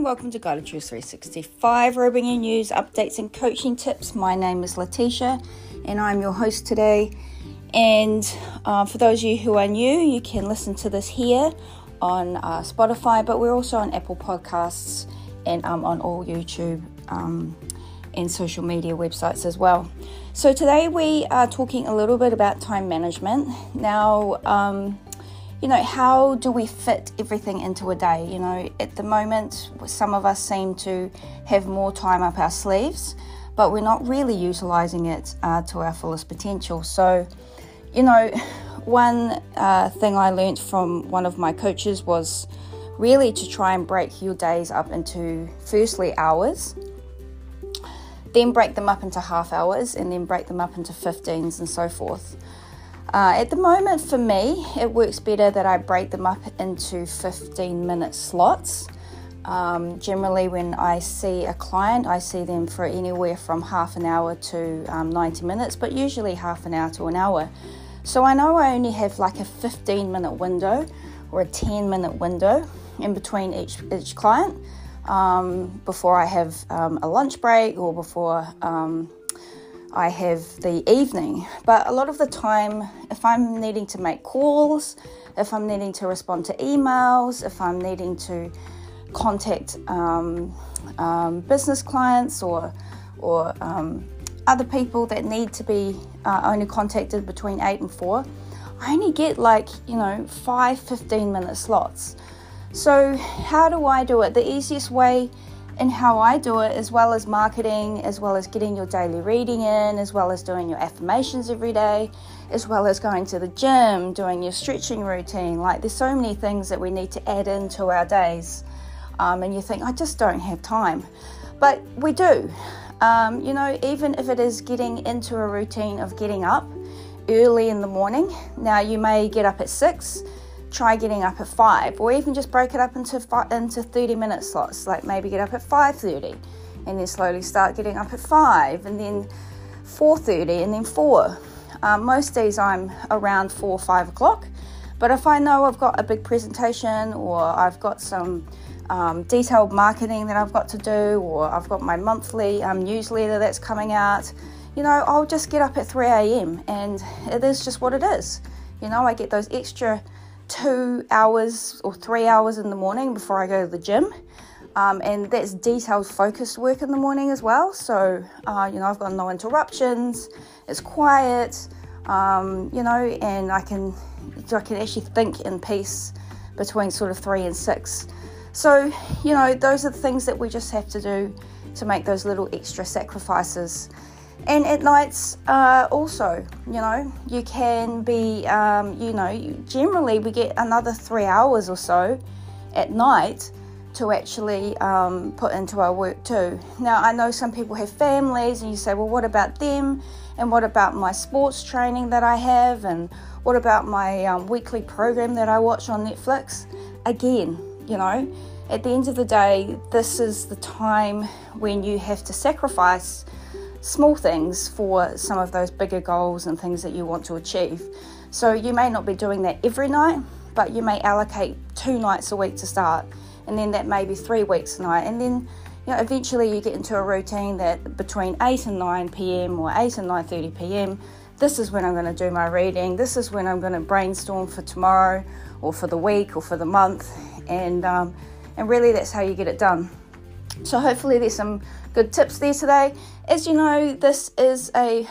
and welcome to Guided Truth 365, where I bring you news, updates, and coaching tips. My name is Letitia, and I'm your host today. And uh, for those of you who are new, you can listen to this here on uh, Spotify, but we're also on Apple Podcasts and um, on all YouTube um, and social media websites as well. So today we are talking a little bit about time management. Now, um, you know, how do we fit everything into a day? You know, at the moment, some of us seem to have more time up our sleeves, but we're not really utilizing it uh, to our fullest potential. So, you know, one uh, thing I learned from one of my coaches was really to try and break your days up into firstly hours, then break them up into half hours, and then break them up into 15s and so forth. Uh, at the moment, for me, it works better that I break them up into 15 minute slots. Um, generally, when I see a client, I see them for anywhere from half an hour to um, 90 minutes, but usually half an hour to an hour. So I know I only have like a 15 minute window or a 10 minute window in between each, each client um, before I have um, a lunch break or before um, I have the evening. But a lot of the time, if I'm needing to make calls, if I'm needing to respond to emails, if I'm needing to contact um, um, business clients or or um, other people that need to be uh, only contacted between 8 and 4, I only get like, you know, five 15 minute slots. So, how do I do it? The easiest way and how I do it, as well as marketing, as well as getting your daily reading in, as well as doing your affirmations every day, as well as going to the gym, doing your stretching routine. Like, there's so many things that we need to add into our days. Um, and you think, I just don't have time. But we do. Um, you know, even if it is getting into a routine of getting up early in the morning. Now, you may get up at six try getting up at 5 or even just break it up into five, into 30 minute slots like maybe get up at 5.30 and then slowly start getting up at 5 and then 4.30 and then 4 um, most days i'm around 4 or 5 o'clock but if i know i've got a big presentation or i've got some um, detailed marketing that i've got to do or i've got my monthly um, newsletter that's coming out you know i'll just get up at 3 a.m and it is just what it is. You know i get those extra two hours or three hours in the morning before I go to the gym. Um, and that's detailed focused work in the morning as well. So, uh, you know, I've got no interruptions, it's quiet, um, you know, and I can, I can actually think in peace between sort of three and six. So, you know, those are the things that we just have to do to make those little extra sacrifices and at nights uh, also you know you can be um, you know generally we get another three hours or so at night to actually um, put into our work too. Now i know some people have families and you say well what about them? And what about my sports training that i have? And what about my um, weekly program that i watch on netflix? Again you know at the end of the day this is the time when you have to sacrifice small things for some of those bigger goals and things that you want to achieve. So you may not be doing that every night, but you may allocate two nights a week to start, and then that may be three weeks a night, and then you know, eventually you get into a routine that between 8 and 9 p.m. or 8 and 9:30 p.m. This is when I'm going to do my reading. This is when I'm going to brainstorm for tomorrow, or for the week, or for the month, and um, and really that's how you get it done. So hopefully there's some good tips there today. As you know, this is a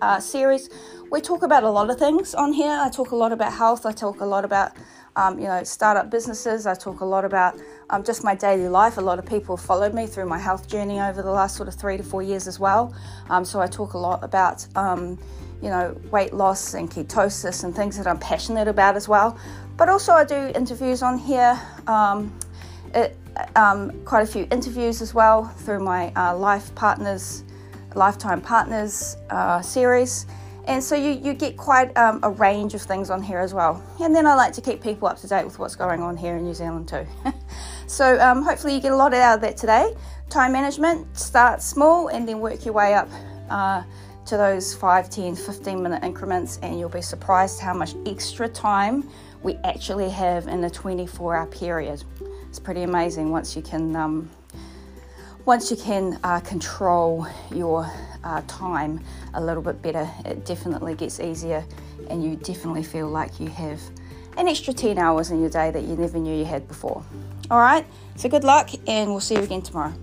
uh, series. We talk about a lot of things on here. I talk a lot about health. I talk a lot about um, you know startup businesses. I talk a lot about um, just my daily life. A lot of people have followed me through my health journey over the last sort of three to four years as well. Um, so I talk a lot about um, you know weight loss and ketosis and things that I'm passionate about as well. But also I do interviews on here. Um, it, um, quite a few interviews as well through my uh, Life Partners, Lifetime Partners uh, series. And so you, you get quite um, a range of things on here as well. And then I like to keep people up to date with what's going on here in New Zealand too. so um, hopefully you get a lot out of that today. Time management, start small and then work your way up uh, to those 5, 10, 15 minute increments, and you'll be surprised how much extra time we actually have in a 24 hour period. It's pretty amazing once you can um, once you can uh, control your uh, time a little bit better. It definitely gets easier, and you definitely feel like you have an extra 10 hours in your day that you never knew you had before. All right, so good luck, and we'll see you again tomorrow.